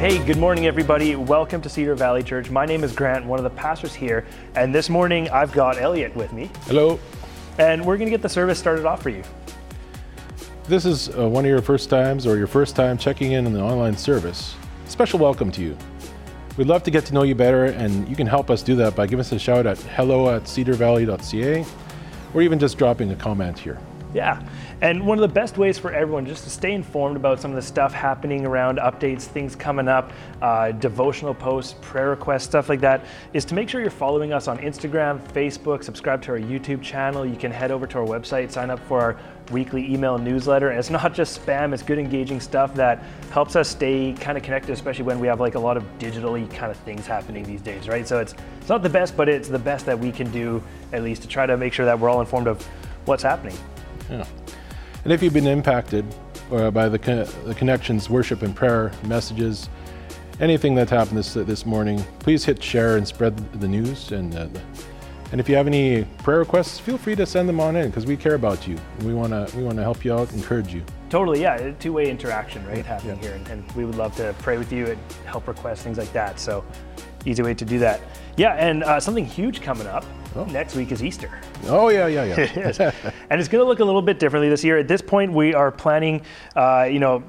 Hey, good morning, everybody. Welcome to Cedar Valley Church. My name is Grant, one of the pastors here, and this morning I've got Elliot with me, Hello. and we're going to get the service started off for you. This is uh, one of your first times or your first time checking in on the online service. Special welcome to you. We'd love to get to know you better, and you can help us do that by giving us a shout at hello at cedarvalley.ca or even just dropping a comment here. Yeah, and one of the best ways for everyone just to stay informed about some of the stuff happening around updates, things coming up, uh, devotional posts, prayer requests, stuff like that, is to make sure you're following us on Instagram, Facebook, subscribe to our YouTube channel. You can head over to our website, sign up for our weekly email newsletter. And it's not just spam, it's good engaging stuff that helps us stay kind of connected, especially when we have like a lot of digitally kind of things happening these days, right? So it's it's not the best, but it's the best that we can do at least to try to make sure that we're all informed of what's happening. Yeah. And if you've been impacted uh, by the, con- the connections, worship, and prayer messages, anything that's happened this this morning, please hit share and spread the news. And uh, and if you have any prayer requests, feel free to send them on in because we care about you. We wanna we wanna help you out, encourage you. Totally, yeah, two-way interaction, right, happening here, and, and we would love to pray with you and help request things like that. So, easy way to do that. Yeah, and uh, something huge coming up Oh. next week is Easter. Oh yeah, yeah, yeah. Yes. and it's going to look a little bit differently this year. At this point, we are planning, uh, you know,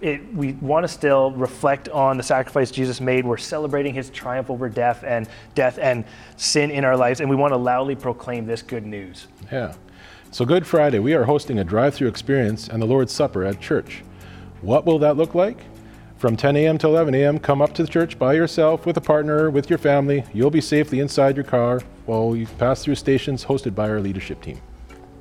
it, we want to still reflect on the sacrifice Jesus made. We're celebrating His triumph over death and death and sin in our lives, and we want to loudly proclaim this good news. Yeah. So, Good Friday, we are hosting a drive through experience and the Lord's Supper at church. What will that look like? From 10 a.m. to 11 a.m., come up to the church by yourself, with a partner, with your family. You'll be safely inside your car while you pass through stations hosted by our leadership team.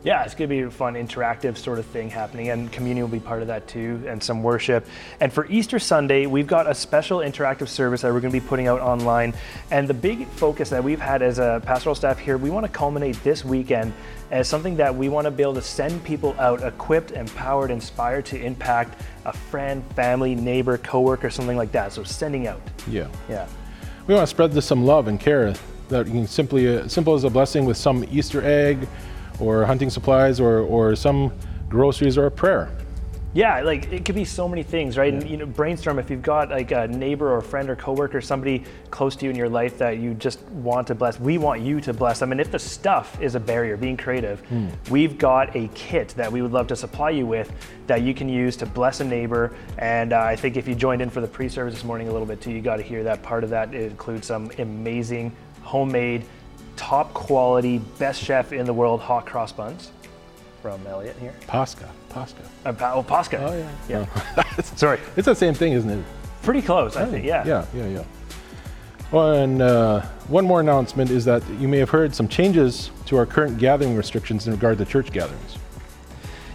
Yeah, it's going to be a fun, interactive sort of thing happening, and communion will be part of that too, and some worship. And for Easter Sunday, we've got a special interactive service that we're going to be putting out online. And the big focus that we've had as a pastoral staff here, we want to culminate this weekend as something that we want to be able to send people out equipped, empowered, inspired to impact a friend, family, neighbor, coworker, something like that. So sending out. Yeah. Yeah. We want to spread this some love and care that you can simply, uh, simple as a blessing with some Easter egg or hunting supplies or, or some groceries or a prayer. Yeah, like it could be so many things, right? And you know, brainstorm if you've got like a neighbor or friend or coworker, somebody close to you in your life that you just want to bless. We want you to bless them. And if the stuff is a barrier, being creative, we've got a kit that we would love to supply you with that you can use to bless a neighbor. And uh, I think if you joined in for the pre-service this morning a little bit too, you got to hear that part of that. It includes some amazing homemade, top quality, best chef in the world hot cross buns from Elliot here. Pascha. Pascha. Uh, pa- oh, Pascha. Oh, yeah. Yeah. Sorry. It's the same thing, isn't it? Pretty close, I think. Yeah. Yeah, yeah, yeah. Well, and uh, one more announcement is that you may have heard some changes to our current gathering restrictions in regard to church gatherings.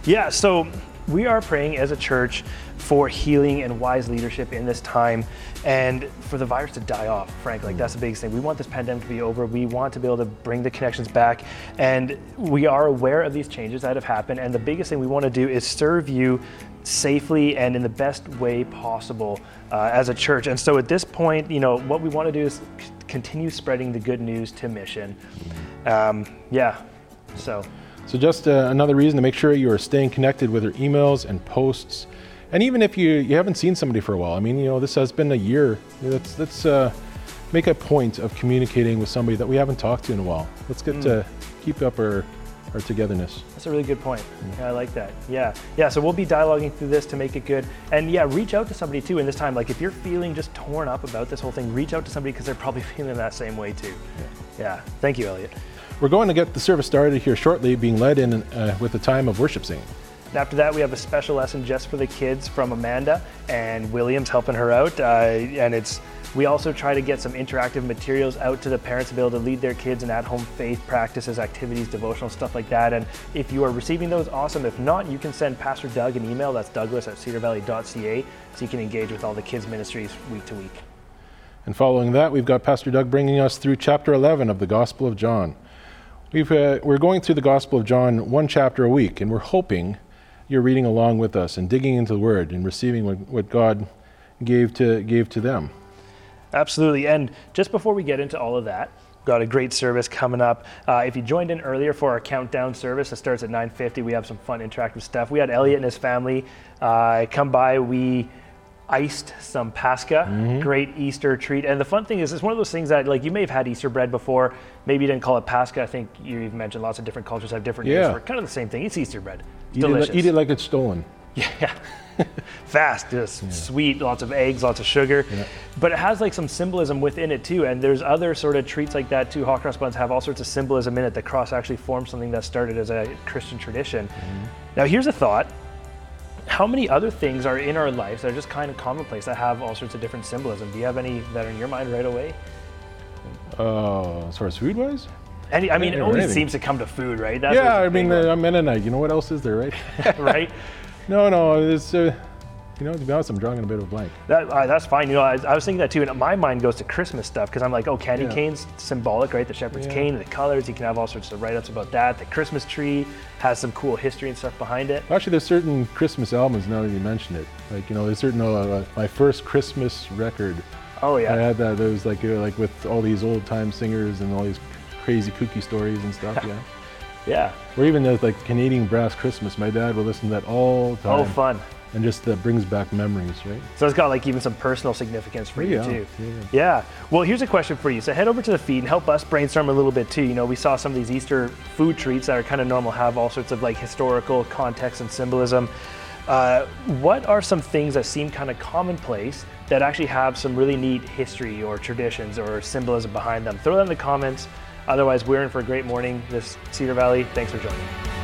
Yeah, so we are praying as a church for healing and wise leadership in this time and for the virus to die off, frankly. Like, that's the biggest thing. We want this pandemic to be over. We want to be able to bring the connections back. And we are aware of these changes that have happened. And the biggest thing we want to do is serve you safely and in the best way possible uh, as a church. And so at this point, you know, what we want to do is c- continue spreading the good news to mission. Um, yeah, so. So, just uh, another reason to make sure you are staying connected with our emails and posts. And even if you, you haven't seen somebody for a while, I mean, you know, this has been a year. Let's, let's uh, make a point of communicating with somebody that we haven't talked to in a while. Let's get to keep up our, our togetherness. That's a really good point. Yeah, I like that. Yeah. Yeah, so we'll be dialoguing through this to make it good. And yeah, reach out to somebody too in this time. Like if you're feeling just torn up about this whole thing, reach out to somebody because they're probably feeling that same way too. Yeah. Thank you, Elliot. We're going to get the service started here shortly, being led in uh, with a time of worship singing. And after that, we have a special lesson just for the kids from Amanda and Williams helping her out. Uh, and it's we also try to get some interactive materials out to the parents to be able to lead their kids in at-home faith practices, activities, devotional stuff like that. And if you are receiving those, awesome. If not, you can send Pastor Doug an email. That's Douglas at cedarvalley.ca, so you can engage with all the kids ministries week to week. And following that, we've got Pastor Doug bringing us through chapter 11 of the Gospel of John. We've, uh, we're going through the Gospel of John one chapter a week, and we're hoping you're reading along with us and digging into the Word and receiving what, what God gave to, gave to them. Absolutely. And just before we get into all of that, got a great service coming up. Uh, if you joined in earlier for our countdown service, it starts at 9:50. We have some fun interactive stuff. We had Elliot and his family uh, come by. We iced some Pascha. Mm-hmm. Great Easter treat. And the fun thing is, it's one of those things that, like, you may have had Easter bread before. Maybe you didn't call it Pascha. I think you even mentioned lots of different cultures have different names Yeah. for it. Kind of the same thing. It's Easter bread. It's Eat it, delicious. li- eat it like it's stolen. Yeah. Fast, just sweet, lots of eggs, lots of sugar. But it has like some symbolism within it too. And there's other sort of treats like that too. Hot cross buns have all sorts of symbolism in it. The cross actually forms something that started as a Christian tradition. Now, here's a thought. How many other things are in our lives that are just kind of commonplace that have all sorts of different symbolism? Do you have any that are in your mind right away? Uh, as far as food wise? Any, I mean, it always anything. seems to come to food, right? That's Yeah, I mean, uh, I'm Mennonite. You know what else is there, right? right? no, no, it's, uh, you know, to be honest, I'm drawing a bit of a blank. That, uh, that's fine. You know, I, I was thinking that too, and my mind goes to Christmas stuff because I'm like, oh, candy Yeah. cane's symbolic, right? The shepherd's Yeah. cane, the colors. You can have all sorts of write-ups about that. The Christmas tree has some cool history and stuff behind it. Actually, there's certain Christmas albums now that you mention it. Like, you know, there's certain, uh, my first Christmas record, Oh yeah. I had that. There was like, uh, like with all these old time singers and all these crazy kooky stories and stuff, yeah. yeah. Or even there's like Canadian Brass Christmas. My dad would listen to that all the time. Oh, fun. And just that brings back memories, right? So it's got like even some personal significance for you Yeah, too. yeah. Yeah. Well, here's a question for you. So head over to the feed and help us brainstorm a little bit too. You know, we saw some of these Easter food treats that are kind of normal, have all sorts of like historical context and symbolism. Uh, what are some things that seem kind of commonplace that actually have some really neat history or traditions or symbolism behind them? Throw that in the comments. Otherwise, we're in for a great morning this Cedar Valley. Thanks for joining.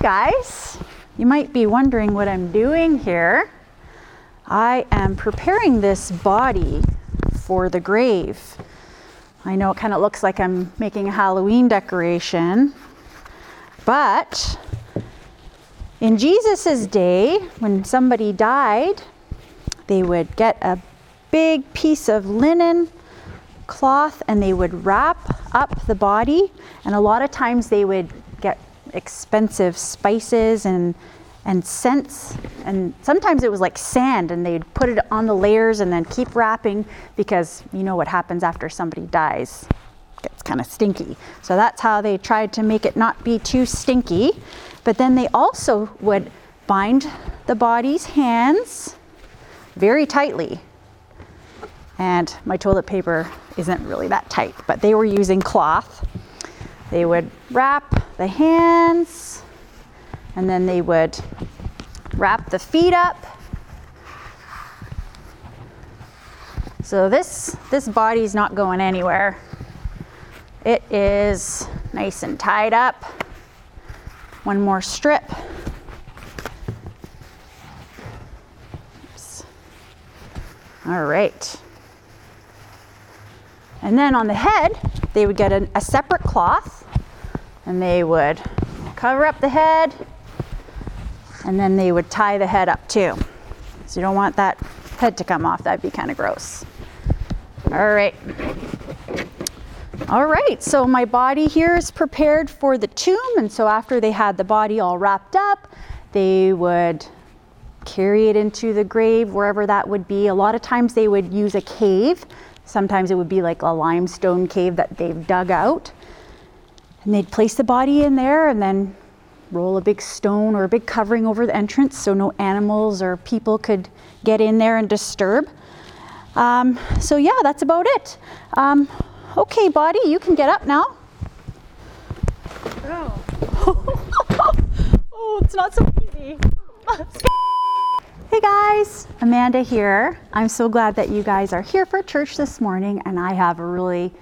Guys. You might be wondering what I'm doing here. I am preparing this body for the grave. I know it kind of looks like I'm making a Halloween decoration, but in Jesus' day, when somebody died, they would get a big piece of linen cloth and they would wrap up the body, and a lot of times they would expensive spices and and scents. And sometimes it was like sand and they'd put it on the layers and then keep wrapping because you know what happens after somebody dies. It gets kind of stinky. So that's how they tried to make it not be too stinky. But then they also would bind the body's hands very tightly. And my toilet paper isn't really that tight but they were using cloth they would wrap the hands and then they would wrap the feet up. So this, this body's not going anywhere. It is nice and tied up. One more strip. Oops. All right. And then on the head, they would get a, a separate cloth and they would cover up the head and then they would tie the head up too. So you don't want that head to come off, that'd be kind of gross. All right. All right, so my body here is prepared for the tomb, and so after they had the body all wrapped up, they would carry it into the grave, wherever that would be. A lot of times they would use a cave. Sometimes it would be like a limestone cave that they've dug out. And they'd place the body in there and then roll a big stone or a big covering over the entrance so no animals or people could get in there and disturb. Um, so, yeah, that's about it. Um, okay, body, you can get up now. Oh, oh it's not so easy. hey guys, Amanda here. I'm so glad that you guys are here for church this morning, and I have a really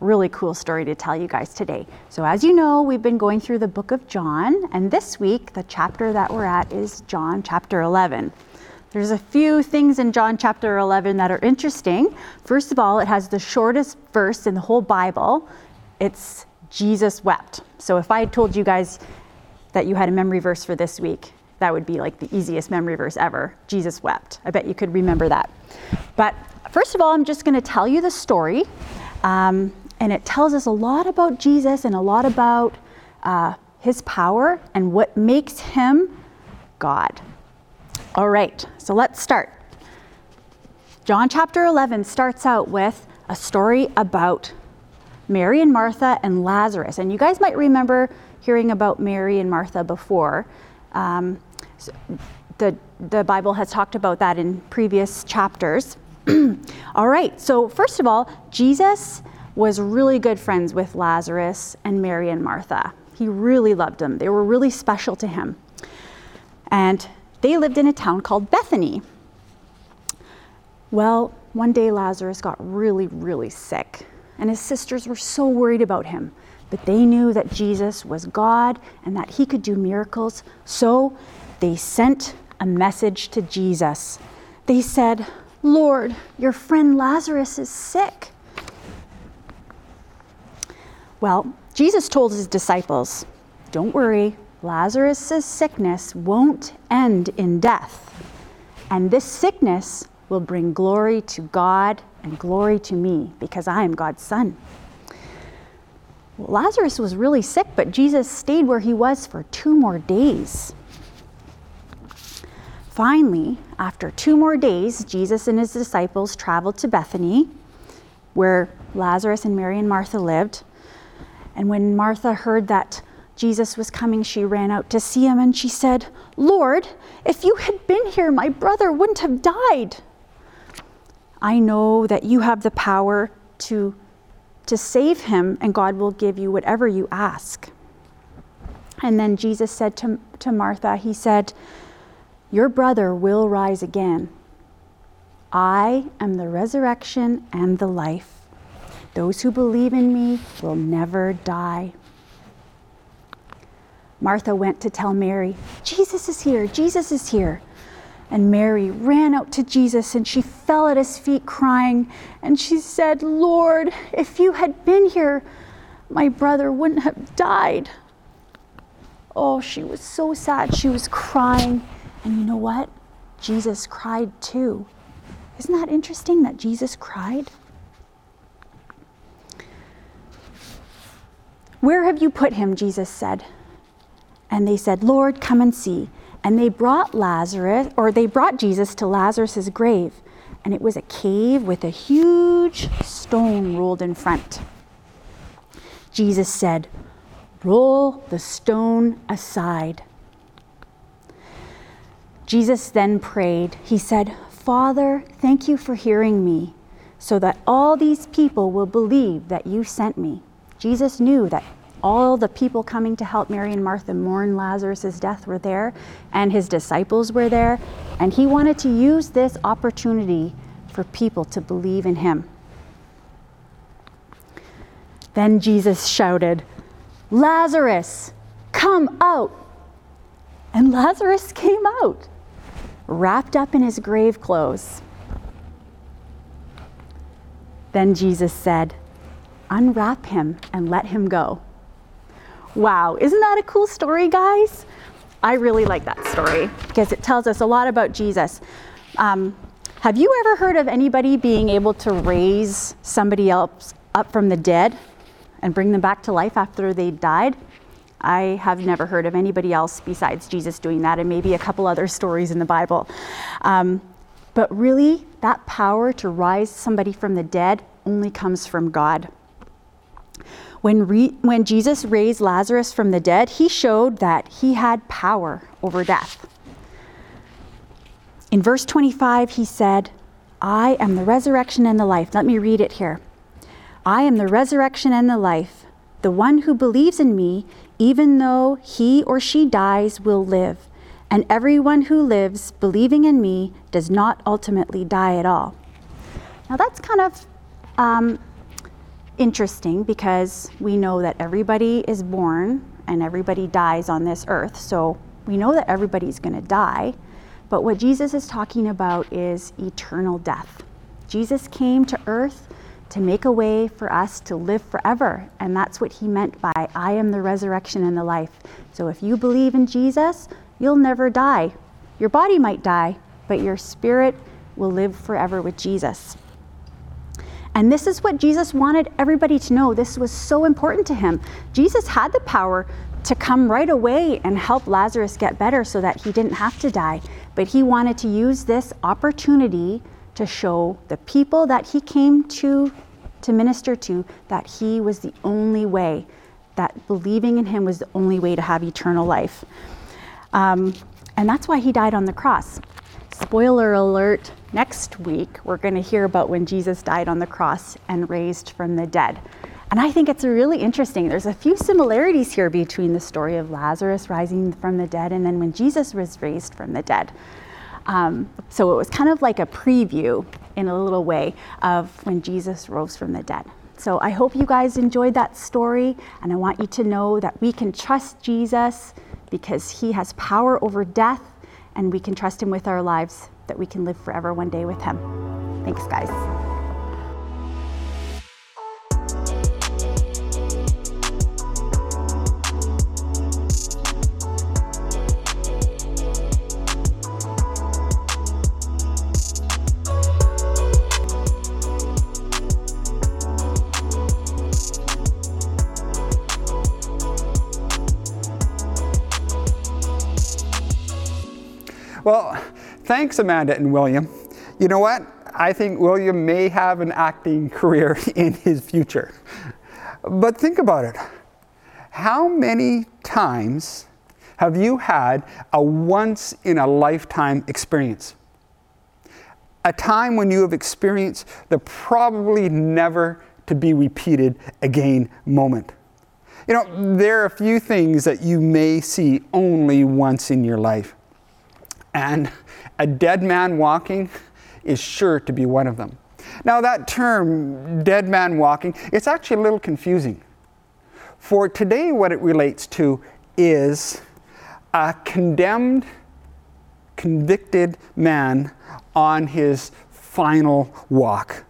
really cool story to tell you guys today. So, as you know, we've been going through the book of John, and this week the chapter that we're at is John chapter 11. There's a few things in John chapter 11 that are interesting. First of all, it has the shortest verse in the whole Bible. It's Jesus wept. So, if I told you guys that you had a memory verse for this week, that would be like the easiest memory verse ever. Jesus wept. I bet you could remember that. But first of all, I'm just going to tell you the story. Um, and it tells us a lot about Jesus and a lot about uh, his power and what makes him God. All right, so let's start. John chapter 11 starts out with a story about Mary and Martha and Lazarus. And you guys might remember hearing about Mary and Martha before. Um, the, the Bible has talked about that in previous chapters. all right, so first of all, Jesus was really good friends with Lazarus and Mary and Martha. He really loved them, they were really special to him. And they lived in a town called Bethany. Well, one day Lazarus got really, really sick, and his sisters were so worried about him. But they knew that Jesus was God and that he could do miracles, so they sent a message to Jesus. They said, Lord, your friend Lazarus is sick. Well, Jesus told his disciples, Don't worry, Lazarus' sickness won't end in death. And this sickness will bring glory to God and glory to me because I am God's son. Lazarus was really sick, but Jesus stayed where he was for two more days. Finally, after two more days, Jesus and his disciples traveled to Bethany, where Lazarus and Mary and Martha lived. And when Martha heard that Jesus was coming, she ran out to see him and she said, Lord, if you had been here, my brother wouldn't have died. I know that you have the power to, to save him, and God will give you whatever you ask. And then Jesus said to, to Martha, He said, Your brother will rise again. I am the resurrection and the life. Those who believe in me will never die. Martha went to tell Mary, Jesus is here, Jesus is here. And Mary ran out to Jesus and she fell at his feet crying. And she said, Lord, if you had been here, my brother wouldn't have died. Oh, she was so sad. She was crying. And you know what? Jesus cried too. Isn't that interesting that Jesus cried? Where have you put him? Jesus said. And they said, Lord, come and see. And they brought Lazarus, or they brought Jesus to Lazarus's grave. And it was a cave with a huge stone rolled in front. Jesus said, Roll the stone aside. Jesus then prayed. He said, Father, thank you for hearing me, so that all these people will believe that you sent me. Jesus knew that all the people coming to help Mary and Martha mourn Lazarus' death were there, and his disciples were there, and he wanted to use this opportunity for people to believe in him. Then Jesus shouted, Lazarus, come out! And Lazarus came out, wrapped up in his grave clothes. Then Jesus said, Unwrap him and let him go. Wow, isn't that a cool story, guys? I really like that story because it tells us a lot about Jesus. Um, have you ever heard of anybody being able to raise somebody else up from the dead and bring them back to life after they died? I have never heard of anybody else besides Jesus doing that, and maybe a couple other stories in the Bible. Um, but really, that power to rise somebody from the dead only comes from God. When, re- when Jesus raised Lazarus from the dead, he showed that he had power over death. In verse 25, he said, I am the resurrection and the life. Let me read it here. I am the resurrection and the life. The one who believes in me, even though he or she dies, will live. And everyone who lives believing in me does not ultimately die at all. Now, that's kind of um, interesting because we know that everybody is born and everybody dies on this earth. So we know that everybody's going to die. But what Jesus is talking about is eternal death. Jesus came to earth to make a way for us to live forever. And that's what he meant by, I am the resurrection and the life. So if you believe in Jesus, you'll never die. Your body might die, but your spirit will live forever with Jesus. And this is what Jesus wanted everybody to know. This was so important to him. Jesus had the power to come right away and help Lazarus get better so that he didn't have to die. But he wanted to use this opportunity to show the people that he came to to minister to that he was the only way, that believing in him was the only way to have eternal life. Um, and that's why he died on the cross. Spoiler alert next week, we're going to hear about when Jesus died on the cross and raised from the dead. And I think it's really interesting. There's a few similarities here between the story of Lazarus rising from the dead and then when Jesus was raised from the dead. Um, so it was kind of like a preview in a little way of when Jesus rose from the dead. So I hope you guys enjoyed that story, and I want you to know that we can trust Jesus because he has power over death and we can trust Him with our lives, that we can live forever one day with Him. Thanks, guys. Well, thanks, Amanda and William. You know what? I think William may have an acting career in his future. But think about it. How many times have you had a once in a lifetime experience? A time when you have experienced the probably never to be repeated again moment. You know, there are a few things that you may see only once in your life. And a dead man walking is sure to be one of them. Now, that term, dead man walking, it's actually a little confusing. For today, what it relates to is a condemned, convicted man on his final walk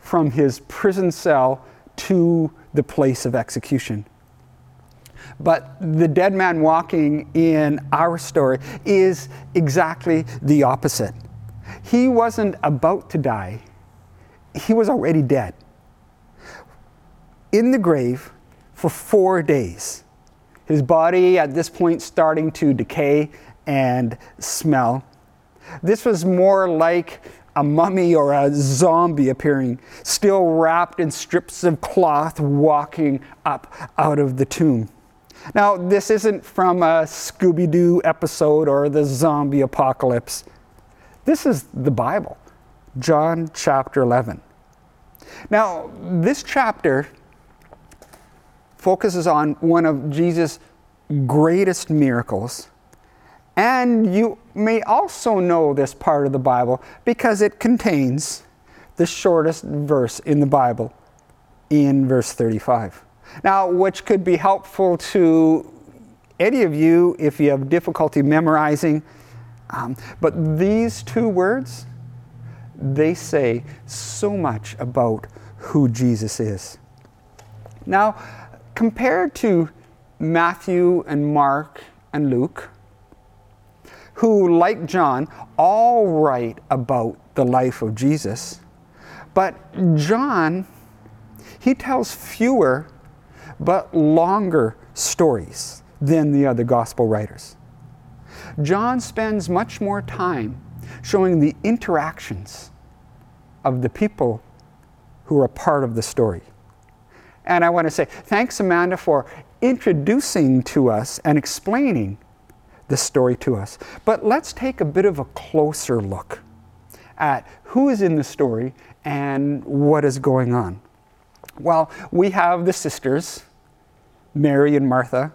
from his prison cell to the place of execution. But the dead man walking in our story is exactly the opposite. He wasn't about to die, he was already dead. In the grave for four days. His body at this point starting to decay and smell. This was more like a mummy or a zombie appearing, still wrapped in strips of cloth, walking up out of the tomb. Now, this isn't from a Scooby Doo episode or the zombie apocalypse. This is the Bible, John chapter 11. Now, this chapter focuses on one of Jesus' greatest miracles. And you may also know this part of the Bible because it contains the shortest verse in the Bible in verse 35. Now, which could be helpful to any of you if you have difficulty memorizing. Um, but these two words, they say so much about who Jesus is. Now, compared to Matthew and Mark and Luke, who, like John, all write about the life of Jesus, but John, he tells fewer but longer stories than the other gospel writers. John spends much more time showing the interactions of the people who are part of the story. And I want to say thanks, Amanda, for introducing to us and explaining the story to us. But let's take a bit of a closer look at who is in the story and what is going on. Well, we have the sisters, Mary and Martha.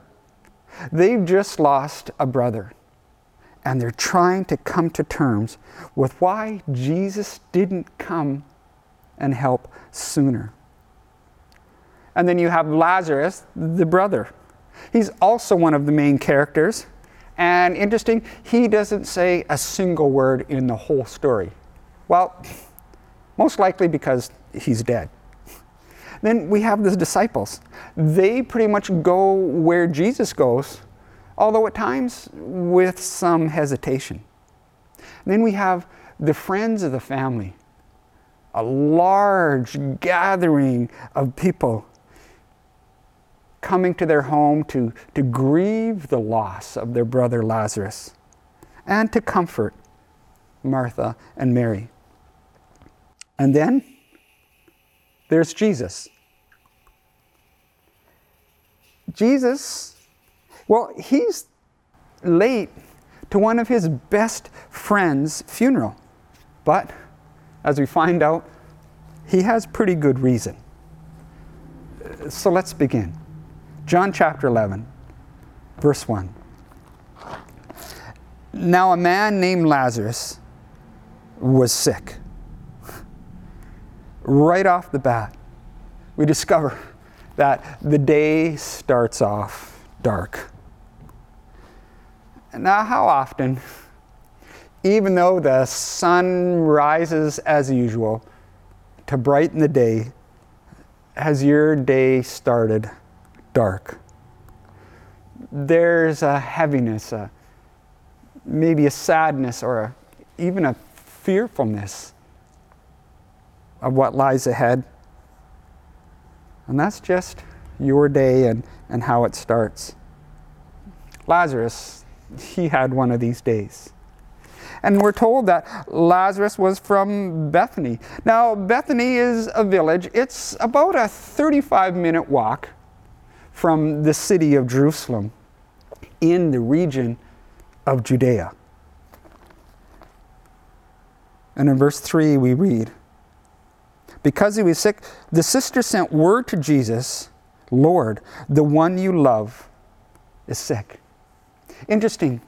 They've just lost a brother, and they're trying to come to terms with why Jesus didn't come and help sooner. And then you have Lazarus, the brother. He's also one of the main characters. And interesting, he doesn't say a single word in the whole story. Well, most likely because he's dead. Then we have the disciples. They pretty much go where Jesus goes, although at times with some hesitation. then we have the friends of the family, a large gathering of people coming to their home to, to grieve the loss of their brother Lazarus and to comfort Martha and Mary. And then there's Jesus. Jesus, well, he's late to one of his best friend's funeral. But as we find out, he has pretty good reason. So let's begin. John chapter 11, verse 1. Now, a man named Lazarus was sick. Right off the bat, we discover that the day starts off dark. Now, how often, even though the sun rises as usual to brighten the day, has your day started dark. There's a heaviness, a, maybe a sadness, or a, even a fearfulness of what lies ahead. And that's just your day and, and how it starts. Lazarus, he had one of these days. And we're told that Lazarus was from Bethany. Now, Bethany is a village, it's about a 35 minute walk from the city of Jerusalem in the region of Judea. And in verse 3, we read Because he was sick, the sister sent word to Jesus Lord, the one you love is sick. Interesting.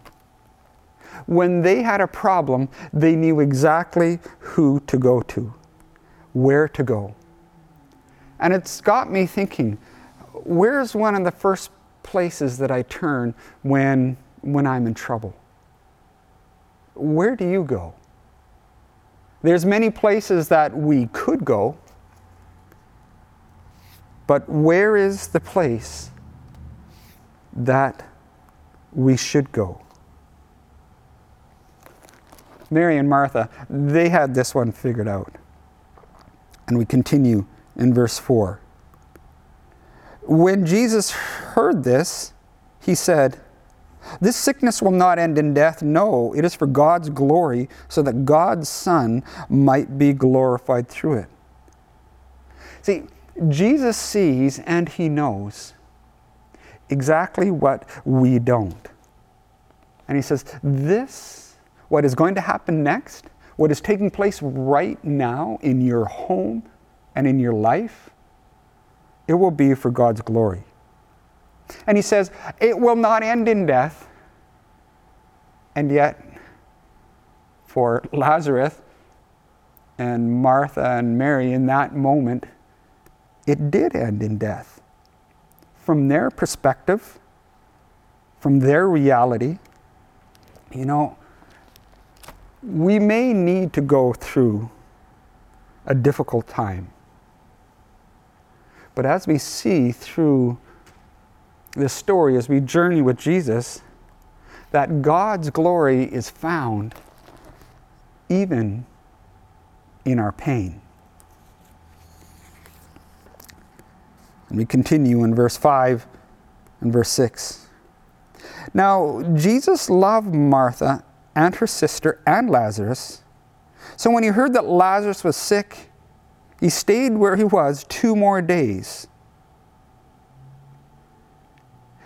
When they had a problem, they knew exactly who to go to, where to go. And it's got me thinking where's one of the first places that I turn when, when I'm in trouble. Where do you go? There's many places that we could go, but where is the place that we should go? Mary and Martha, they had this one figured out. And we continue in verse 4. When Jesus heard this, he said, This sickness will not end in death. No, it is for God's glory, so that God's Son might be glorified through it. See, Jesus sees and he knows exactly what we don't. And he says, This, what is going to happen next, what is taking place right now in your home and in your life, it will be for God's glory. And he says, it will not end in death. And yet, for Lazarus and Martha and Mary in that moment, it did end in death. From their perspective, from their reality, you know, we may need to go through a difficult time. But as we see through this story, as we journey with Jesus, that God's glory is found even in our pain. And we continue in verse 5 and verse 6. Now, Jesus loved Martha and her sister and Lazarus. So when he heard that Lazarus was sick, he stayed where he was two more days.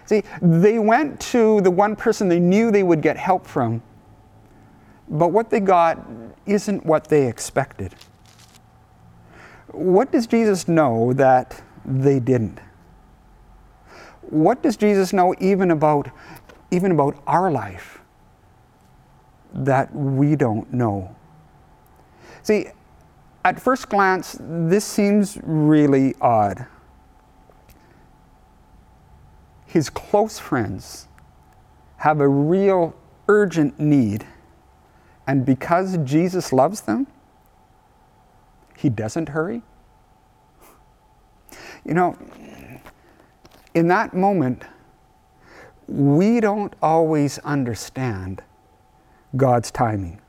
See, they went to the one person they knew they would get help from, but what they got isn't what they expected. What does Jesus know that they didn't? What does Jesus know even about even about our life that we don't know? See, at first glance, this seems really odd. His close friends have a real urgent need, and because Jesus loves them, he doesn't hurry. You know, in that moment, we don't always understand God's timing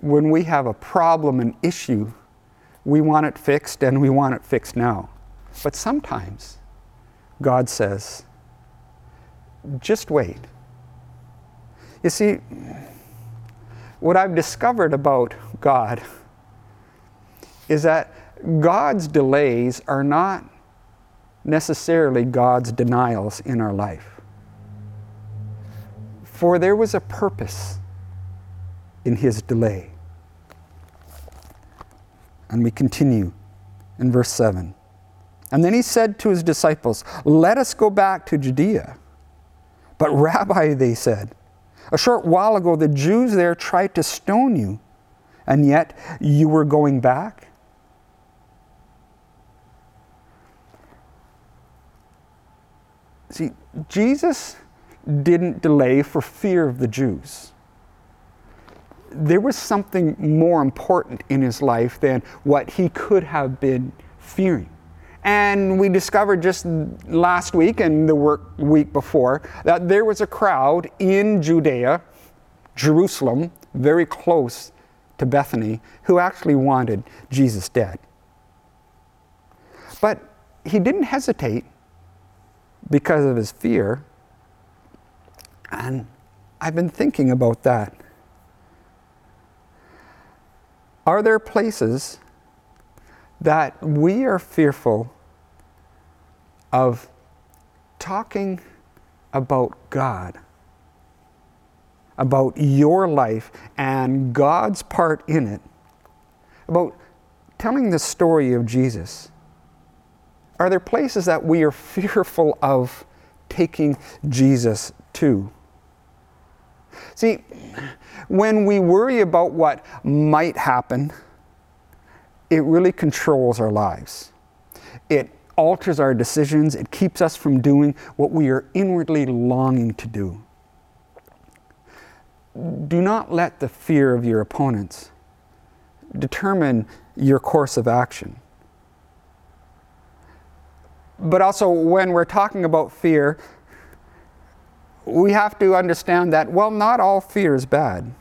when we have a problem, an issue, we want it fixed and we want it fixed now. But sometimes God says, just wait. You see, what I've discovered about God is that God's delays are not necessarily God's denials in our life. For there was a purpose in his delay. And we continue in verse 7. And then he said to his disciples, Let us go back to Judea. But, Rabbi, they said, a short while ago the Jews there tried to stone you, and yet you were going back? See, Jesus didn't delay for fear of the Jews there was something more important in his life than what he could have been fearing. And we discovered just last week and the work week before that there was a crowd in Judea, Jerusalem, very close to Bethany, who actually wanted Jesus dead. But he didn't hesitate because of his fear. And I've been thinking about that Are there places that we are fearful of talking about God, about your life and God's part in it, about telling the story of Jesus? Are there places that we are fearful of taking Jesus to? See, when we worry about what might happen, it really controls our lives. It alters our decisions, it keeps us from doing what we are inwardly longing to do. Do not let the fear of your opponents determine your course of action. But also, when we're talking about fear, we have to understand that, well, not all fear is bad.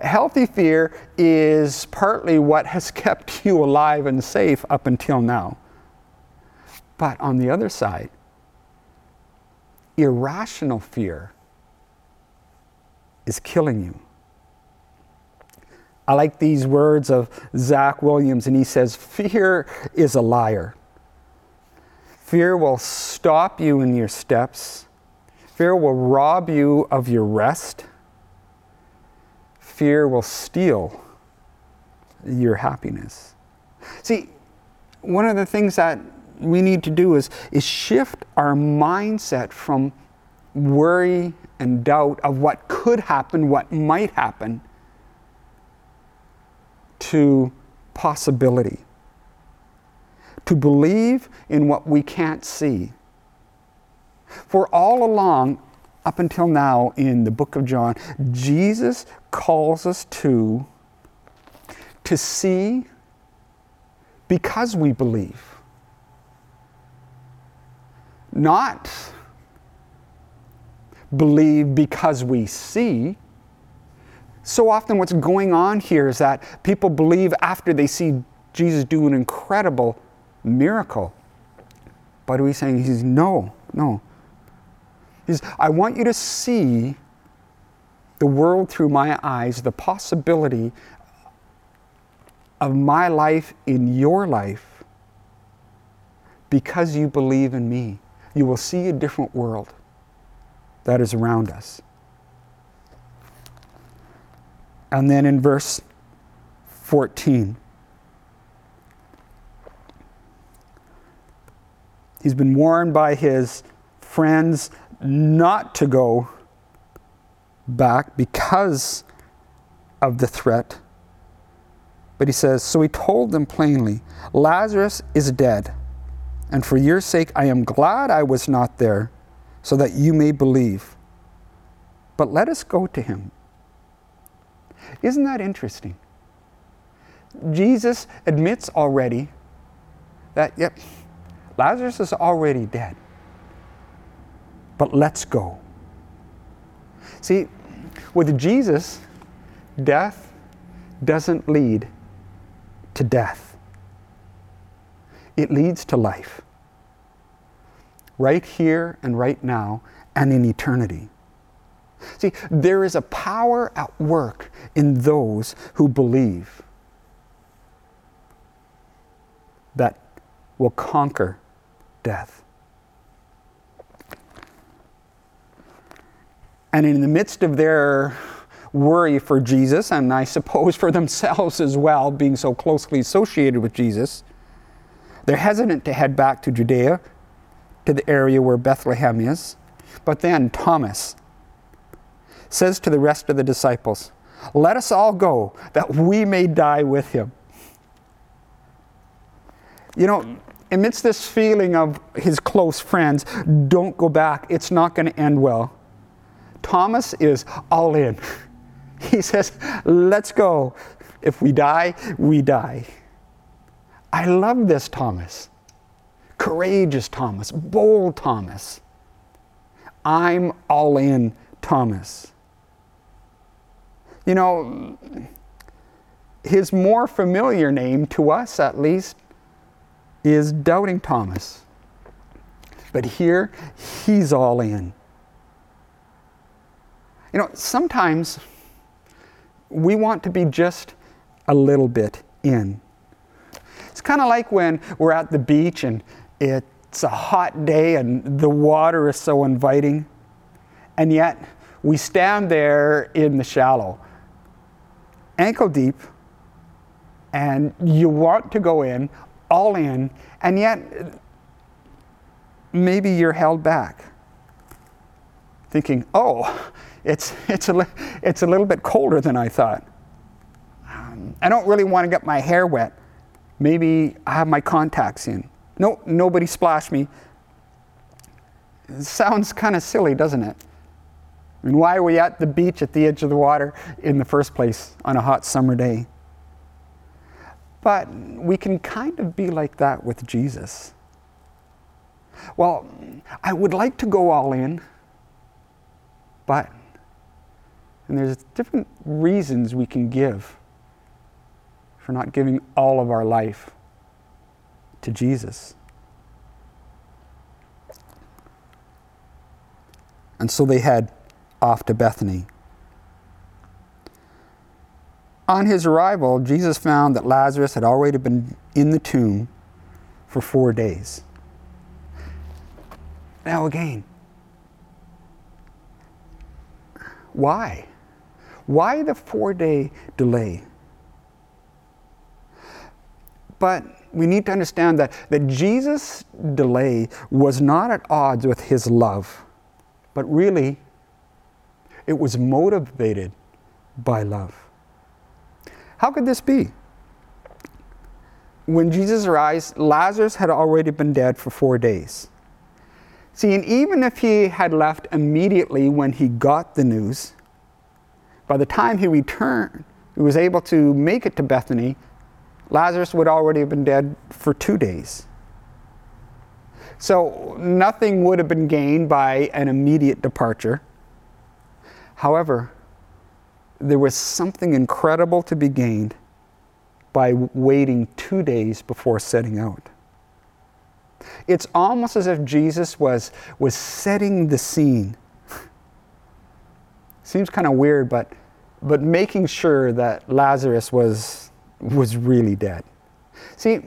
Healthy fear is partly what has kept you alive and safe up until now. But on the other side, irrational fear is killing you. I like these words of Zach Williams, and he says, Fear is a liar. Fear will stop you in your steps. Fear will rob you of your rest. Fear will steal your happiness. See, one of the things that we need to do is, is shift our mindset from worry and doubt of what could happen, what might happen, to possibility. To believe in what we can't see. For all along, up until now in the book of John, Jesus calls us to, to see because we believe. Not believe because we see. So often, what's going on here is that people believe after they see Jesus do an incredible miracle. But he's saying, He's no, no. He's, I want you to see the world through my eyes, the possibility of my life in your life because you believe in me. You will see a different world that is around us. And then in verse 14, he's been warned by his friends not to go back because of the threat. But he says, So he told them plainly, Lazarus is dead, and for your sake I am glad I was not there, so that you may believe. But let us go to him. Isn't that interesting? Jesus admits already that, yep, Lazarus is already dead. But let's go. See, with Jesus, death doesn't lead to death, it leads to life. Right here and right now and in eternity. See, there is a power at work in those who believe that will conquer death. And in the midst of their worry for Jesus, and I suppose for themselves as well, being so closely associated with Jesus, they're hesitant to head back to Judea, to the area where Bethlehem is. But then Thomas says to the rest of the disciples, Let us all go, that we may die with him. You know, amidst this feeling of his close friends, don't go back, it's not going to end well. Thomas is all in. He says, Let's go. If we die, we die. I love this Thomas. Courageous Thomas, bold Thomas. I'm all in Thomas. You know, his more familiar name to us, at least, is Doubting Thomas. But here, he's all in. You know, sometimes we want to be just a little bit in. It's kind of like when we're at the beach and it's a hot day and the water is so inviting, and yet we stand there in the shallow ankle deep and you want to go in, all in, and yet maybe you're held back. Thinking, oh, it's, it's, a, it's a little bit colder than I thought. Um, I don't really want to get my hair wet. Maybe I have my contacts in. No, nobody splashed me. It sounds kind of silly, doesn't it? I mean, why are we at the beach at the edge of the water in the first place on a hot summer day? But we can kind of be like that with Jesus. Well, I would like to go all in, but, and there's different reasons we can give for not giving all of our life to Jesus. And so they head off to Bethany. On his arrival, Jesus found that Lazarus had already been in the tomb for four days. Now, again, why? Why the four day delay? But we need to understand that, that Jesus' delay was not at odds with his love, but really, it was motivated by love. How could this be? When Jesus arrived, Lazarus had already been dead for four days. See, and even if he had left immediately when he got the news, by the time he returned, he was able to make it to Bethany, Lazarus would already have been dead for two days. So nothing would have been gained by an immediate departure. However, there was something incredible to be gained by waiting two days before setting out. It's almost as if Jesus was, was setting the scene. Seems kind of weird, but, but making sure that Lazarus was, was really dead. See,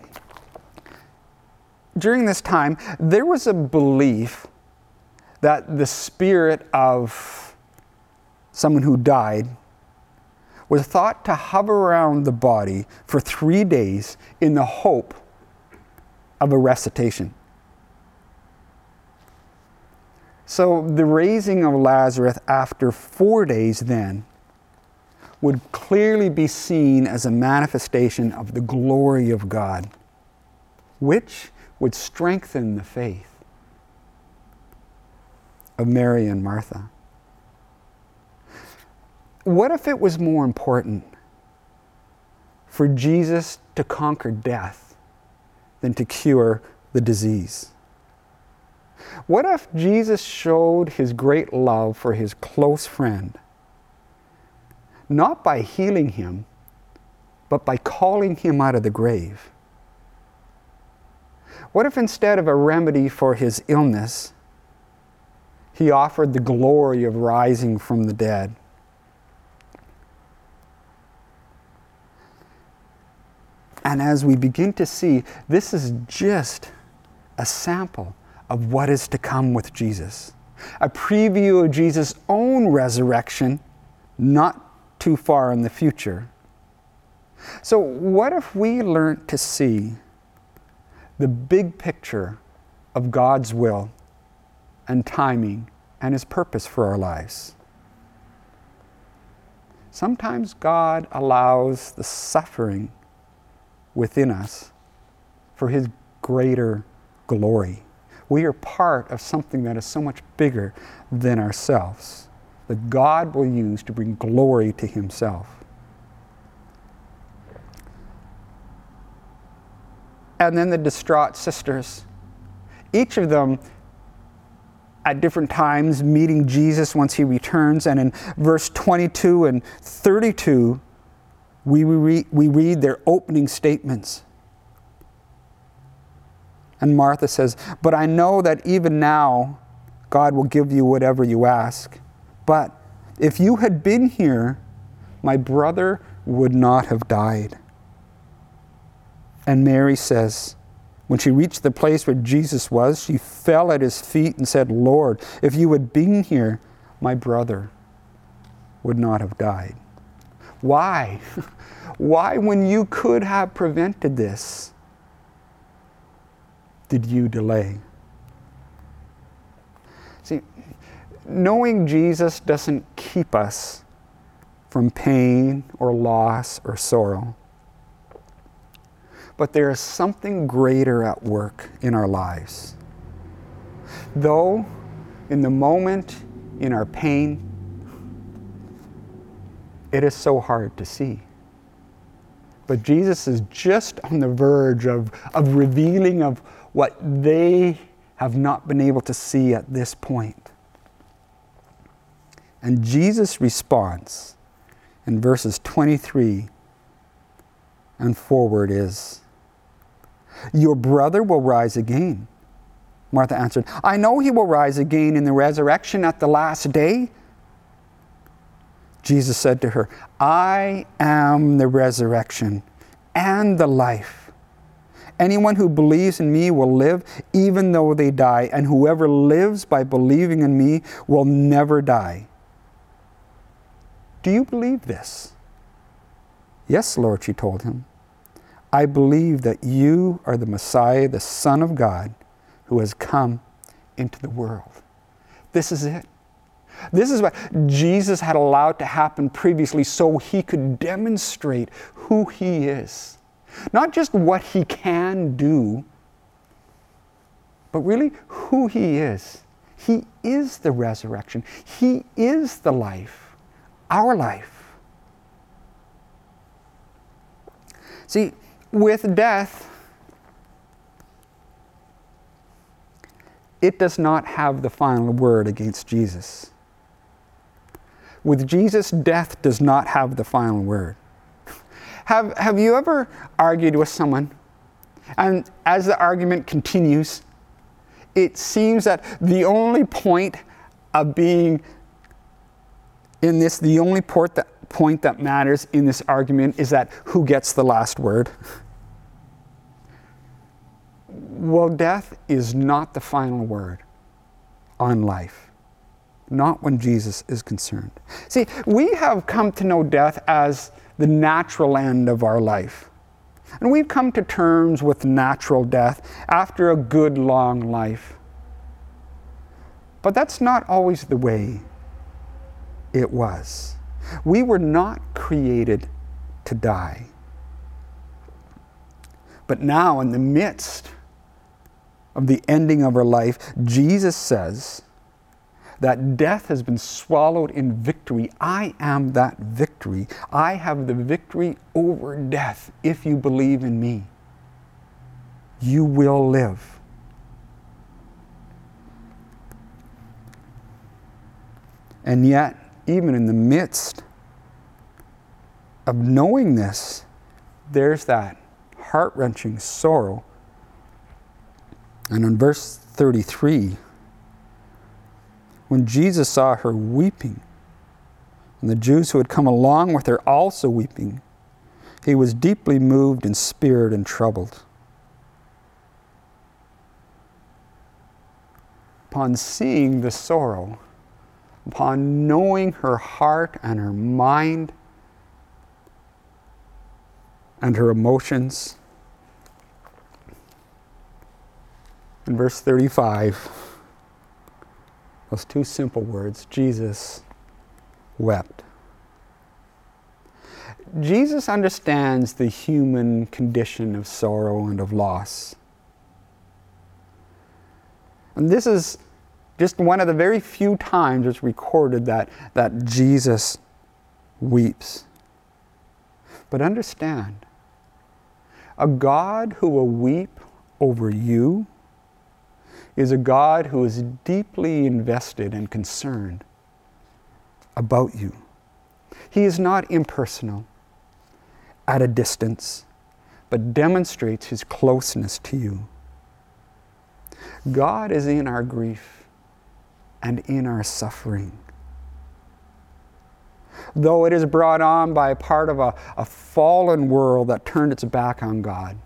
during this time, there was a belief that the spirit of someone who died was thought to hover around the body for three days in the hope of a recitation. So the raising of Lazarus after four days then would clearly be seen as a manifestation of the glory of God, which would strengthen the faith of Mary and Martha. What if it was more important for Jesus to conquer death than to cure the disease? What if Jesus showed his great love for his close friend, not by healing him, but by calling him out of the grave? What if instead of a remedy for his illness, he offered the glory of rising from the dead? And as we begin to see, this is just a sample of what is to come with Jesus. A preview of Jesus' own resurrection, not too far in the future. So, what if we learned to see the big picture of God's will and timing and His purpose for our lives? Sometimes God allows the suffering within us for His greater glory. We are part of something that is so much bigger than ourselves that God will use to bring glory to Himself. And then the distraught sisters, each of them at different times meeting Jesus once He returns. And in verse 22 and 32, we, re- we read their opening statements. And Martha says, But I know that even now God will give you whatever you ask. But if you had been here, my brother would not have died. And Mary says, when she reached the place where Jesus was, she fell at his feet and said, Lord, if you had been here, my brother would not have died. Why? Why, when you could have prevented this, did you delay? See, knowing Jesus doesn't keep us from pain or loss or sorrow. but there is something greater at work in our lives. Though, in the moment, in our pain, it is so hard to see. But Jesus is just on the verge of, of revealing of what they have not been able to see at this point. And Jesus' response in verses 23 and forward is Your brother will rise again. Martha answered, I know he will rise again in the resurrection at the last day. Jesus said to her, I am the resurrection and the life. Anyone who believes in me will live even though they die, and whoever lives by believing in me will never die. Do you believe this? Yes, Lord, she told him. I believe that you are the Messiah, the Son of God, who has come into the world. This is it. This is what Jesus had allowed to happen previously so he could demonstrate who he is. Not just what he can do, but really who he is. He is the resurrection, he is the life, our life. See, with death, it does not have the final word against Jesus. With Jesus, death does not have the final word. Have, have you ever argued with someone, and as the argument continues, it seems that the only point of being in this, the only point that, point that matters in this argument is that who gets the last word? Well, death is not the final word on life not when Jesus is concerned. See, we have come to know death as the natural end of our life. And we've come to terms with natural death after a good long life. But that's not always the way it was. We were not created to die. But now, in the midst of the ending of our life, Jesus says, that death has been swallowed in victory. I am that victory. I have the victory over death if you believe in me. You will live. And yet, even in the midst of knowing this, there's that heart wrenching sorrow. And in verse 33, when Jesus saw her weeping, and the Jews who had come along with her also weeping, he was deeply moved in spirit and troubled. Upon seeing the sorrow, upon knowing her heart and her mind and her emotions, in verse 35, those two simple words Jesus wept. Jesus understands the human condition of sorrow and of loss. And this is just one of the very few times it's recorded that, that Jesus weeps. But understand, a God who will weep over you is a God who is deeply invested and concerned about you. He is not impersonal, at a distance, but demonstrates his closeness to you. God is in our grief and in our suffering. Though it is brought on by part of a, a fallen world that turned its back on God,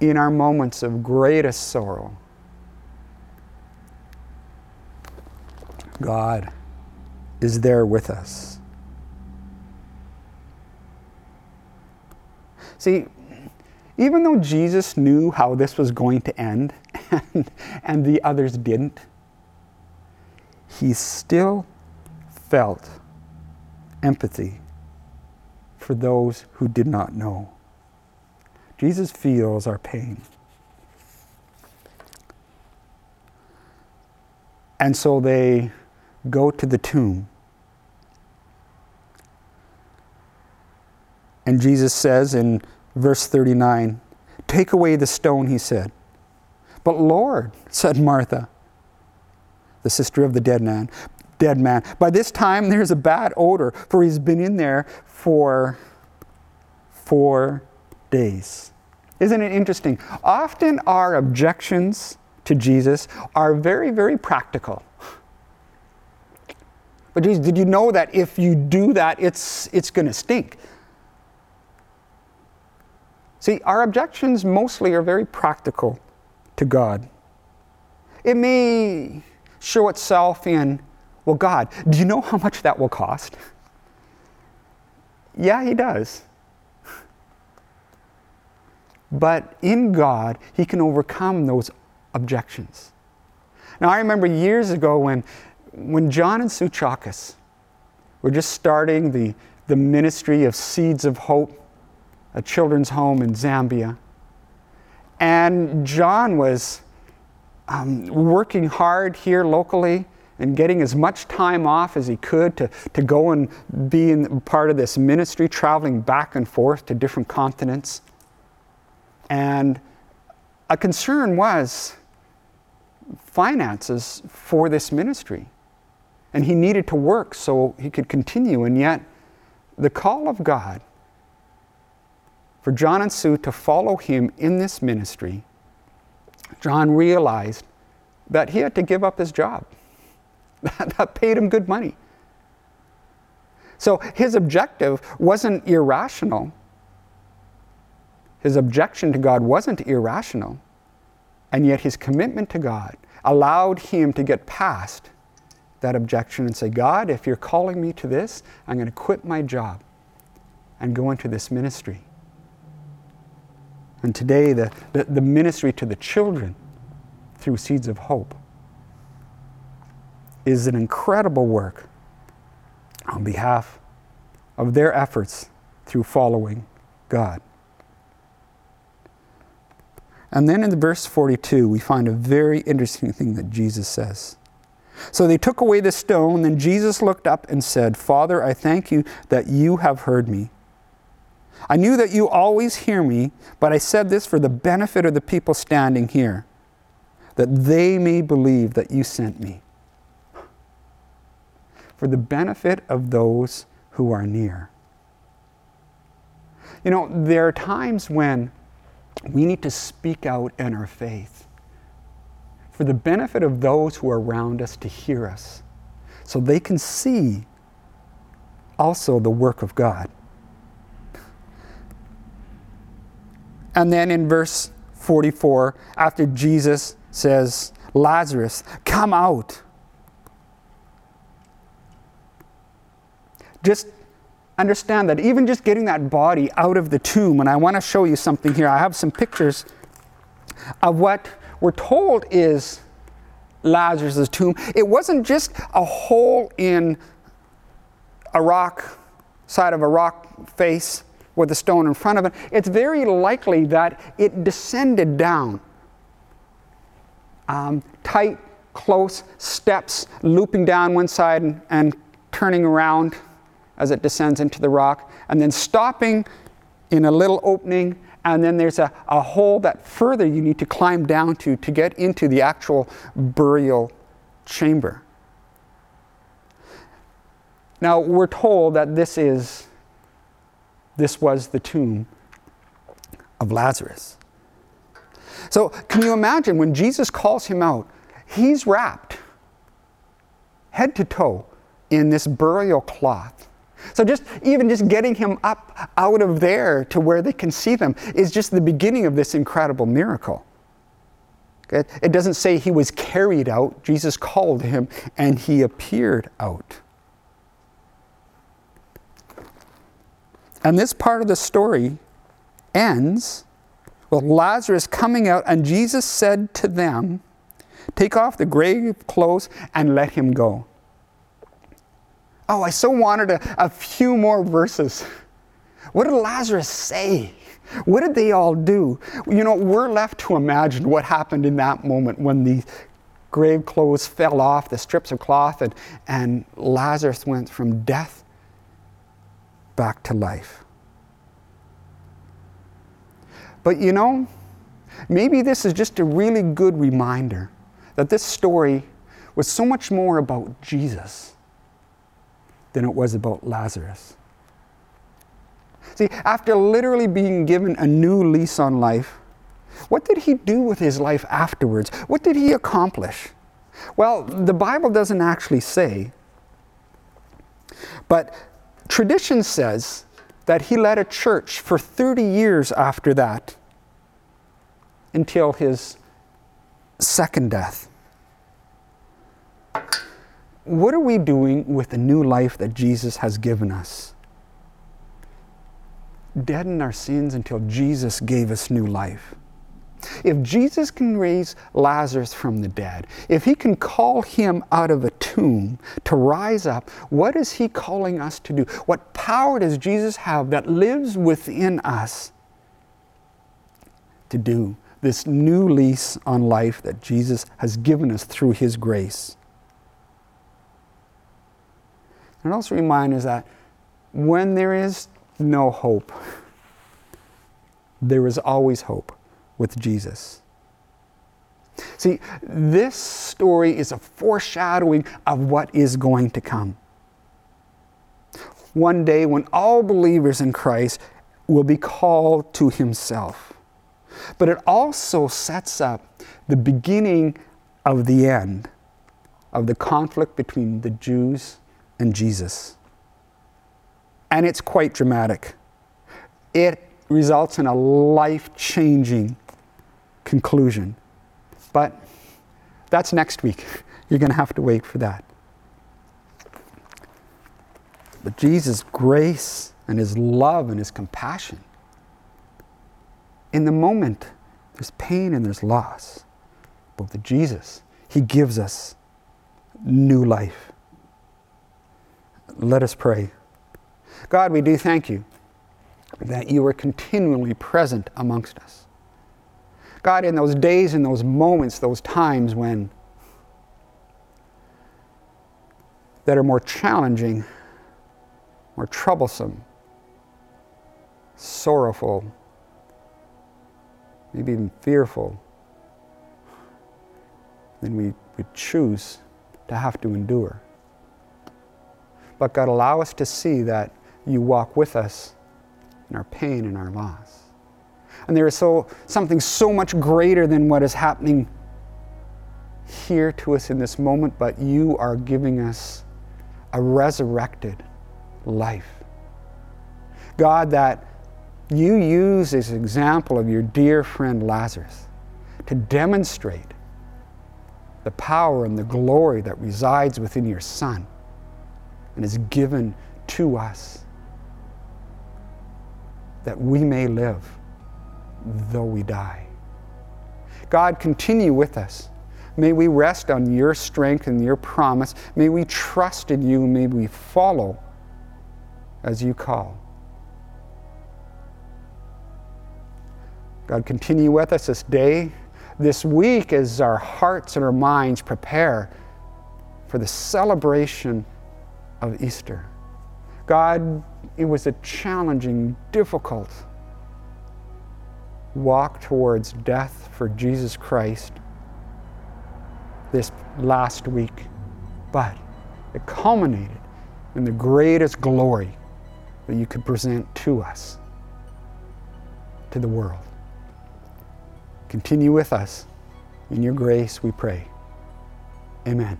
in our moments of greatest sorrow. God is there with us. See, even though Jesus knew how this was going to end and, and the others didn't, he still felt empathy for those who did not know. Jesus feels our pain. And so they go to the tomb. And Jesus says in verse 39, Take away the stone, he said. But Lord, said Martha, the sister of the dead man, dead man. By this time there's a bad odor, for he's been in there for four days. Isn't it interesting? Often our objections to Jesus are very, very practical. But Jesus, did you know that if you do that, it's, it's going to stink? See, our objections mostly are very practical to God. It may show itself in, well, God, do you know how much that will cost? Yeah, He does. But in God, He can overcome those objections. Now, I remember years ago when, when John and Sue Chakas were just starting the, the ministry of Seeds of Hope, a children's home in Zambia. And John was um, working hard here locally and getting as much time off as he could to, to go and be in part of this ministry, traveling back and forth to different continents. And a concern was finances for this ministry. And he needed to work so he could continue. And yet, the call of God for John and Sue to follow him in this ministry, John realized that he had to give up his job. that paid him good money. So his objective wasn't irrational. His objection to God wasn't irrational. And yet his commitment to God allowed him to get past that objection and say, God, if you're calling me to this, I'm going to quit my job and go into this ministry. And today, the, the, the ministry to the children through Seeds of Hope is an incredible work on behalf of their efforts through following God. And then in verse 42, we find a very interesting thing that Jesus says. So they took away the stone. Then Jesus looked up and said, Father, I thank you that you have heard me. I knew that you always hear me, but I said this for the benefit of the people standing here, that they may believe that you sent me. For the benefit of those who are near. You know, there are times when we need to speak out in our faith for the benefit of those who are around us to hear us so they can see also the work of God. And then in verse 44, after Jesus says, Lazarus, come out. Just understand that even just getting that body out of the tomb, and I want to show you something here. I have some pictures of what we're told is Lazarus' tomb. It wasn't just a hole in a rock, side of a rock face with a stone in front of it. It's very likely that it descended down. Um, tight, close steps looping down one side and, and turning around as it descends into the rock, and then stopping in a little opening, and then there's a, a hole that further you need to climb down to to get into the actual burial chamber. Now, we're told that this is this was the tomb of Lazarus. So, can you imagine when Jesus calls him out, he's wrapped head to toe in this burial cloth. So just even just getting him up out of there to where they can see them is just the beginning of this incredible miracle. It doesn't say he was carried out. Jesus called him and he appeared out. And this part of the story ends with Lazarus coming out, and Jesus said to them, Take off the grave clothes and let him go. Oh, I so wanted a, a few more verses. What did Lazarus say What did they all do? You know, we're left to imagine what happened in that moment when the grave clothes fell off, the strips of cloth, and, and Lazarus went from death back to life. But you know, maybe this is just a really good reminder that this story was so much more about Jesus than it was about Lazarus. See, after literally being given a new lease on life, what did he do with his life afterwards? What did he accomplish? Well, the Bible doesn't actually say, but tradition says that he led a church for 30 years after that until his second death. What are we doing with the new life that Jesus has given us? Dead in our sins until Jesus gave us new life. If Jesus can raise Lazarus from the dead, if he can call him out of a tomb to rise up, what is he calling us to do? What power does Jesus have that lives within us to do this new lease on life that Jesus has given us through his grace? And also remind us that when there is no hope, there is always hope with Jesus. See, this story is a foreshadowing of what is going to come. One day when all believers in Christ will be called to Himself. But it also sets up the beginning of the end of the conflict between the Jews and Jesus. And it's quite dramatic. It results in a life changing conclusion. But that's next week. You're going to have to wait for that. But Jesus' grace and his love and his compassion, in the moment, there's pain and there's loss. But with Jesus, he gives us new life. Let us pray. God, we do thank you that you are continually present amongst us. God, in those days, in those moments, those times when that are more challenging, more troublesome, sorrowful, maybe even fearful, then we would choose to have to endure. But God, allow us to see that you walk with us in our pain and our loss. And there is so, something so much greater than what is happening here to us in this moment, but you are giving us a resurrected life. God, that you use this example of your dear friend Lazarus to demonstrate the power and the glory that resides within your Son and is given to us that we may live though we die. God, continue with us. May we rest on your strength and your promise. May we trust in you. May we follow as you call. God, continue with us this day, this week, as our hearts and our minds prepare for the celebration of Easter. God, it was a challenging, difficult walk towards death for Jesus Christ this last week, but it culminated in the greatest glory that you could present to us, to the world. Continue with us. In your grace, we pray. Amen.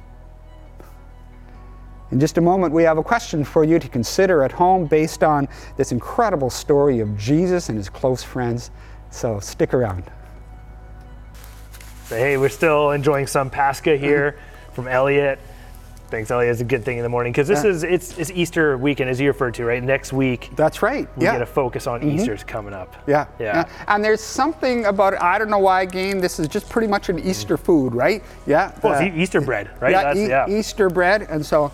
In just a moment, we have a question for you to consider at home based on this incredible story of Jesus and his close friends. So stick around. Hey, we're still enjoying some Pascha mm-hmm. here from Elliot. Thanks, Elliot. It's a good thing in the morning because this Yeah. is it's, it's Easter weekend, as you referred to, right? Next week That's right. we yeah. get a focus on mm-hmm. Easter's coming up. Yeah. Yeah. And there's something about it. I don't know why, again, this is just pretty much an Easter mm. food, right? Yeah. Well, it's uh, Easter bread, right? yeah, That's, E- yeah. Easter bread. And so,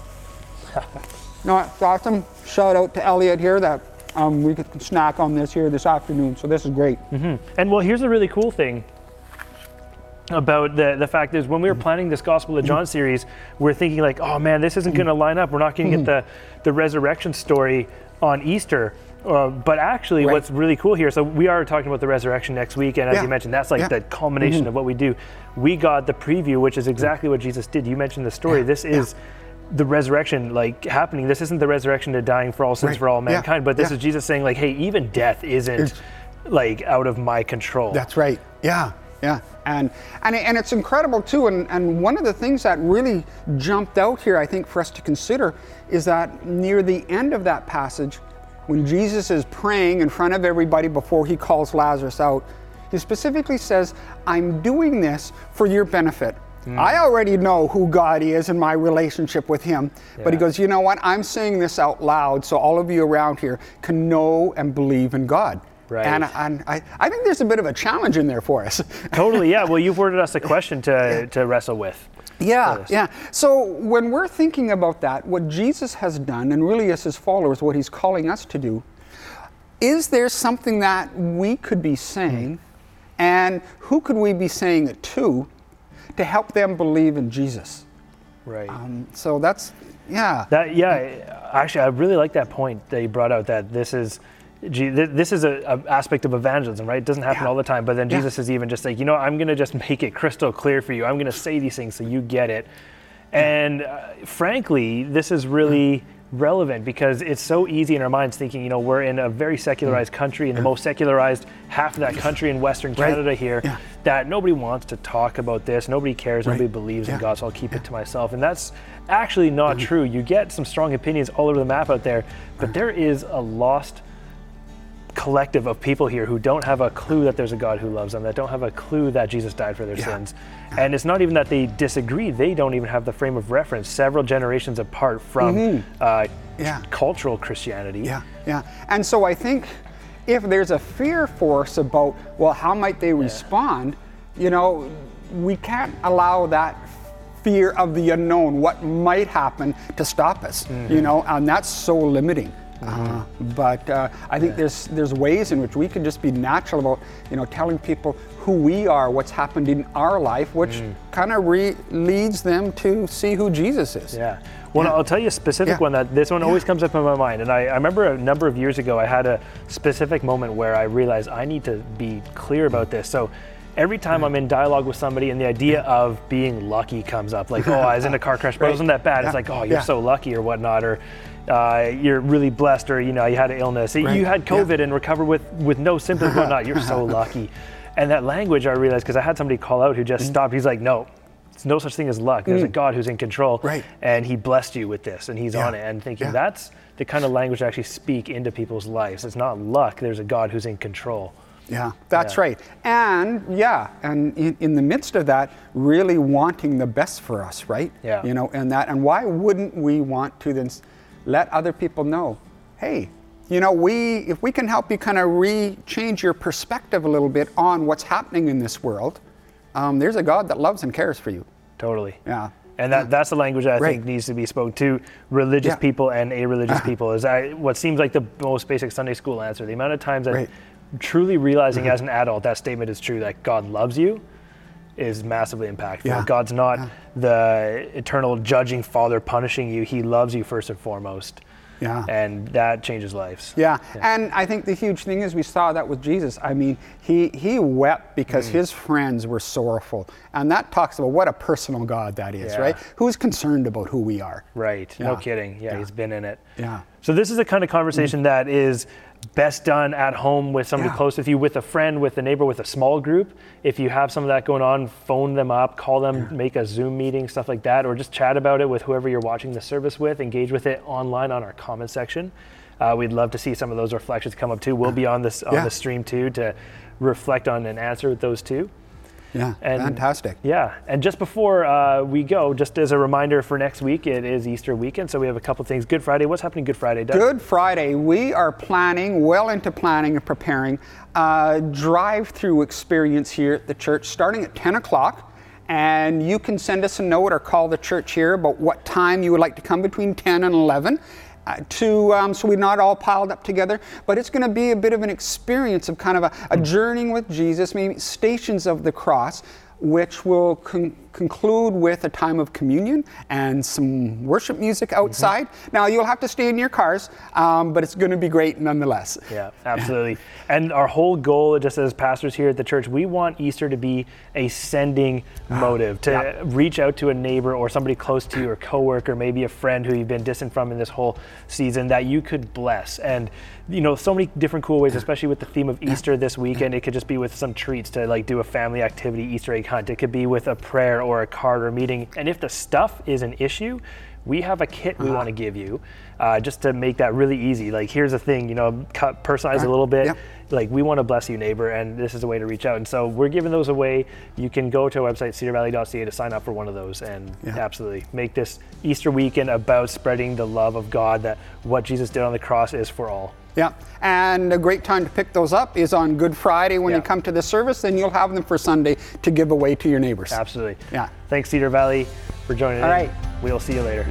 no, it's awesome. Shout out to Elliot here that um, we could snack on this here this afternoon. So this is great. And well, here's the really cool thing about the the fact is when we were planning this Gospel of John series, we're thinking like, oh man, this isn't going to line up. We're not going to get the the resurrection story on Easter. Uh, but actually, Right. what's really cool here, so we are talking about the resurrection next week, and as Yeah. you mentioned, that's like Yeah. the culmination of what we do. We got the preview, which is exactly what Jesus did. You mentioned the story. This is the resurrection, like happening. This isn't the resurrection to dying for all sins Right. for all Yeah. mankind, but this Yeah. is Jesus saying like, hey, even death isn't It's- like out of my control. That's right. Yeah, yeah. And and, and it's incredible too. And, and one of the things that really jumped out here, I think, for us to consider is that near the end of that passage, when Jesus is praying in front of everybody before he calls Lazarus out, he specifically says, I'm doing this for your benefit. Mm. I already know who God is and my relationship with Him. But he goes, you know what? I'm saying this out loud so all of you around here can know and believe in God. Right. And, and I, I think there's a bit of a challenge in there for us. totally, yeah. Well, you've worded us a question to, to wrestle with. Yeah, yeah. So when we're thinking about that, what Jesus has done, and really as his followers, what he's calling us to do, is there something that we could be saying, hmm. and who could we be saying it to, to help them believe in Jesus? Right. Um, so that's, yeah. That yeah, actually, I really like that point that you brought out. That this is, this is a, a aspect of evangelism, right? It doesn't happen Yeah. all the time. But then Yeah. Jesus is even just like, you know, I'm gonna just make it crystal clear for you. I'm gonna say these things so you get it. And uh, frankly, this is really relevant because it's so easy in our minds thinking, you know, we're in a very secularized country, in the most secularized half of that country in Western Right. Canada here, Yeah. that nobody wants to talk about this. Nobody cares. Nobody believes in God, so I'll keep it to myself. And that's actually not Mm-hmm. true. You get some strong opinions all over the map out there, but there is a lost collective of people here who don't have a clue that there's a God who loves them, that don't have a clue that Jesus died for their Yeah. sins. And it's not even that they disagree, they don't even have the frame of reference several generations apart from uh, Mm-hmm. Yeah. cultural Christianity. Yeah, yeah. And so I think if there's a fear force about, well, how might they respond, you know, we can't allow that fear of the unknown, what might happen, to stop us, you know, and that's so limiting. Uh, but uh, I think there's there's ways in which we can just be natural about you know telling people who we are, what's happened in our life, which kind of re- leads them to see who Jesus is. Yeah. Well, Yeah. I'll tell you a specific Yeah. one that this one always comes up in my mind. And I, I remember a number of years ago, I had a specific moment where I realized I need to be clear about this. So every time I'm in dialogue with somebody and the idea of being lucky comes up, like, oh, I was in a car crash, but it wasn't that bad. Yeah. It's like, oh, you're Yeah. so lucky or whatnot. Or, uh, you're really blessed, or you know, you had an illness, Right. you had Yeah. COVID and recovered with with no symptoms, whatnot. You're so lucky. And that language, I realized because I had somebody call out who Mm. just stopped. He's like, no, it's no such thing as luck. There's a God who's in control, Right. and He blessed you with this, and He's Yeah. on it. And thinking Yeah. that's the kind of language to actually speak into people's lives. It's not luck. There's a God who's in control. Yeah, that's Yeah. right. And yeah, and in, in the midst of that, really wanting the best for us, right? Yeah. You know, and that, and why wouldn't we want to then let other people know, hey, you know, we if we can help you kind of re-change your perspective a little bit on what's happening in this world, um, there's a God that loves and cares for you. Totally. Yeah. And that, that's the language that I Right. think needs to be spoken to religious Yeah. people and a-religious people. Is I, what seems like the most basic Sunday school answer. The amount of times that Right. truly realizing as an adult that statement is true, that God loves you, is massively impactful. Yeah. God's not the eternal judging Father punishing you. He loves you first and foremost. Yeah. And that changes lives. Yeah. and I think the huge thing is we saw that with Jesus. I mean, he he wept Mm. because his friends were sorrowful, and that talks about what a personal God that is, Yeah. right? Who's concerned about who we are. Right. No kidding. Yeah, Yeah. he's been in it. Yeah. So this is the kind of conversation that is best done at home with somebody Yeah. close with you, with a friend, with a neighbor, with a small group. If you have some of that going on, phone them up, call them, make a Zoom meeting, stuff like that, or just chat about it with whoever you're watching the service with. Engage with it online on our comment section. Uh, we'd love to see some of those reflections come up too. We'll be on this on Yeah. the stream too to reflect on and answer with those too. Yeah. And- Fantastic. Yeah, and just before uh, we go, just as a reminder for next week, it is Easter weekend, so we have a couple things. Good Friday. What's happening Good Friday, Doug? Good Friday, we are planning, well into planning and preparing, a drive through experience here at the church starting at 10 o'clock. And you can send us a note or call the church here about what time you would like to come between 10 and 11. Uh, to um, so we're not all piled up together, but it's going to be a bit of an experience of kind of a, a journeying with Jesus, maybe stations of the cross, which will con- conclude with a time of communion and some worship music Mm-hmm. outside. Now you'll have to stay in your cars, um, but it's going to be great nonetheless. Yeah, absolutely. and our whole goal, just as pastors here at the church, we want Easter to be a sending motive to Yeah. reach out to a neighbor or somebody close to you, or coworker, maybe a friend who you've been distant from in this whole season that you could bless. And you know, so many different cool ways, especially with the theme of Easter this weekend. It could just be with some treats to like do a family activity, Easter egg hunt. It could be with a prayer or a card or meeting. And if the stuff is an issue, we have a kit we want to give you uh, just to make that really easy. Like, here's a thing, you know, cut, personalize a little bit. Yep. Like, we want to bless you, neighbor, and this is a way to reach out. And so we're giving those away. You can go to our website, cedarvalley.ca, to sign up for one of those and Yeah. absolutely make this Easter weekend about spreading the love of God that what Jesus did on the cross is for all. Yeah, and a great time to pick those up is on Good Friday when Yeah. you come to the service, then you'll have them for Sunday to give away to your neighbors. Absolutely. Yeah. Thanks, Cedar Valley, for joining All in. right. We'll see you later.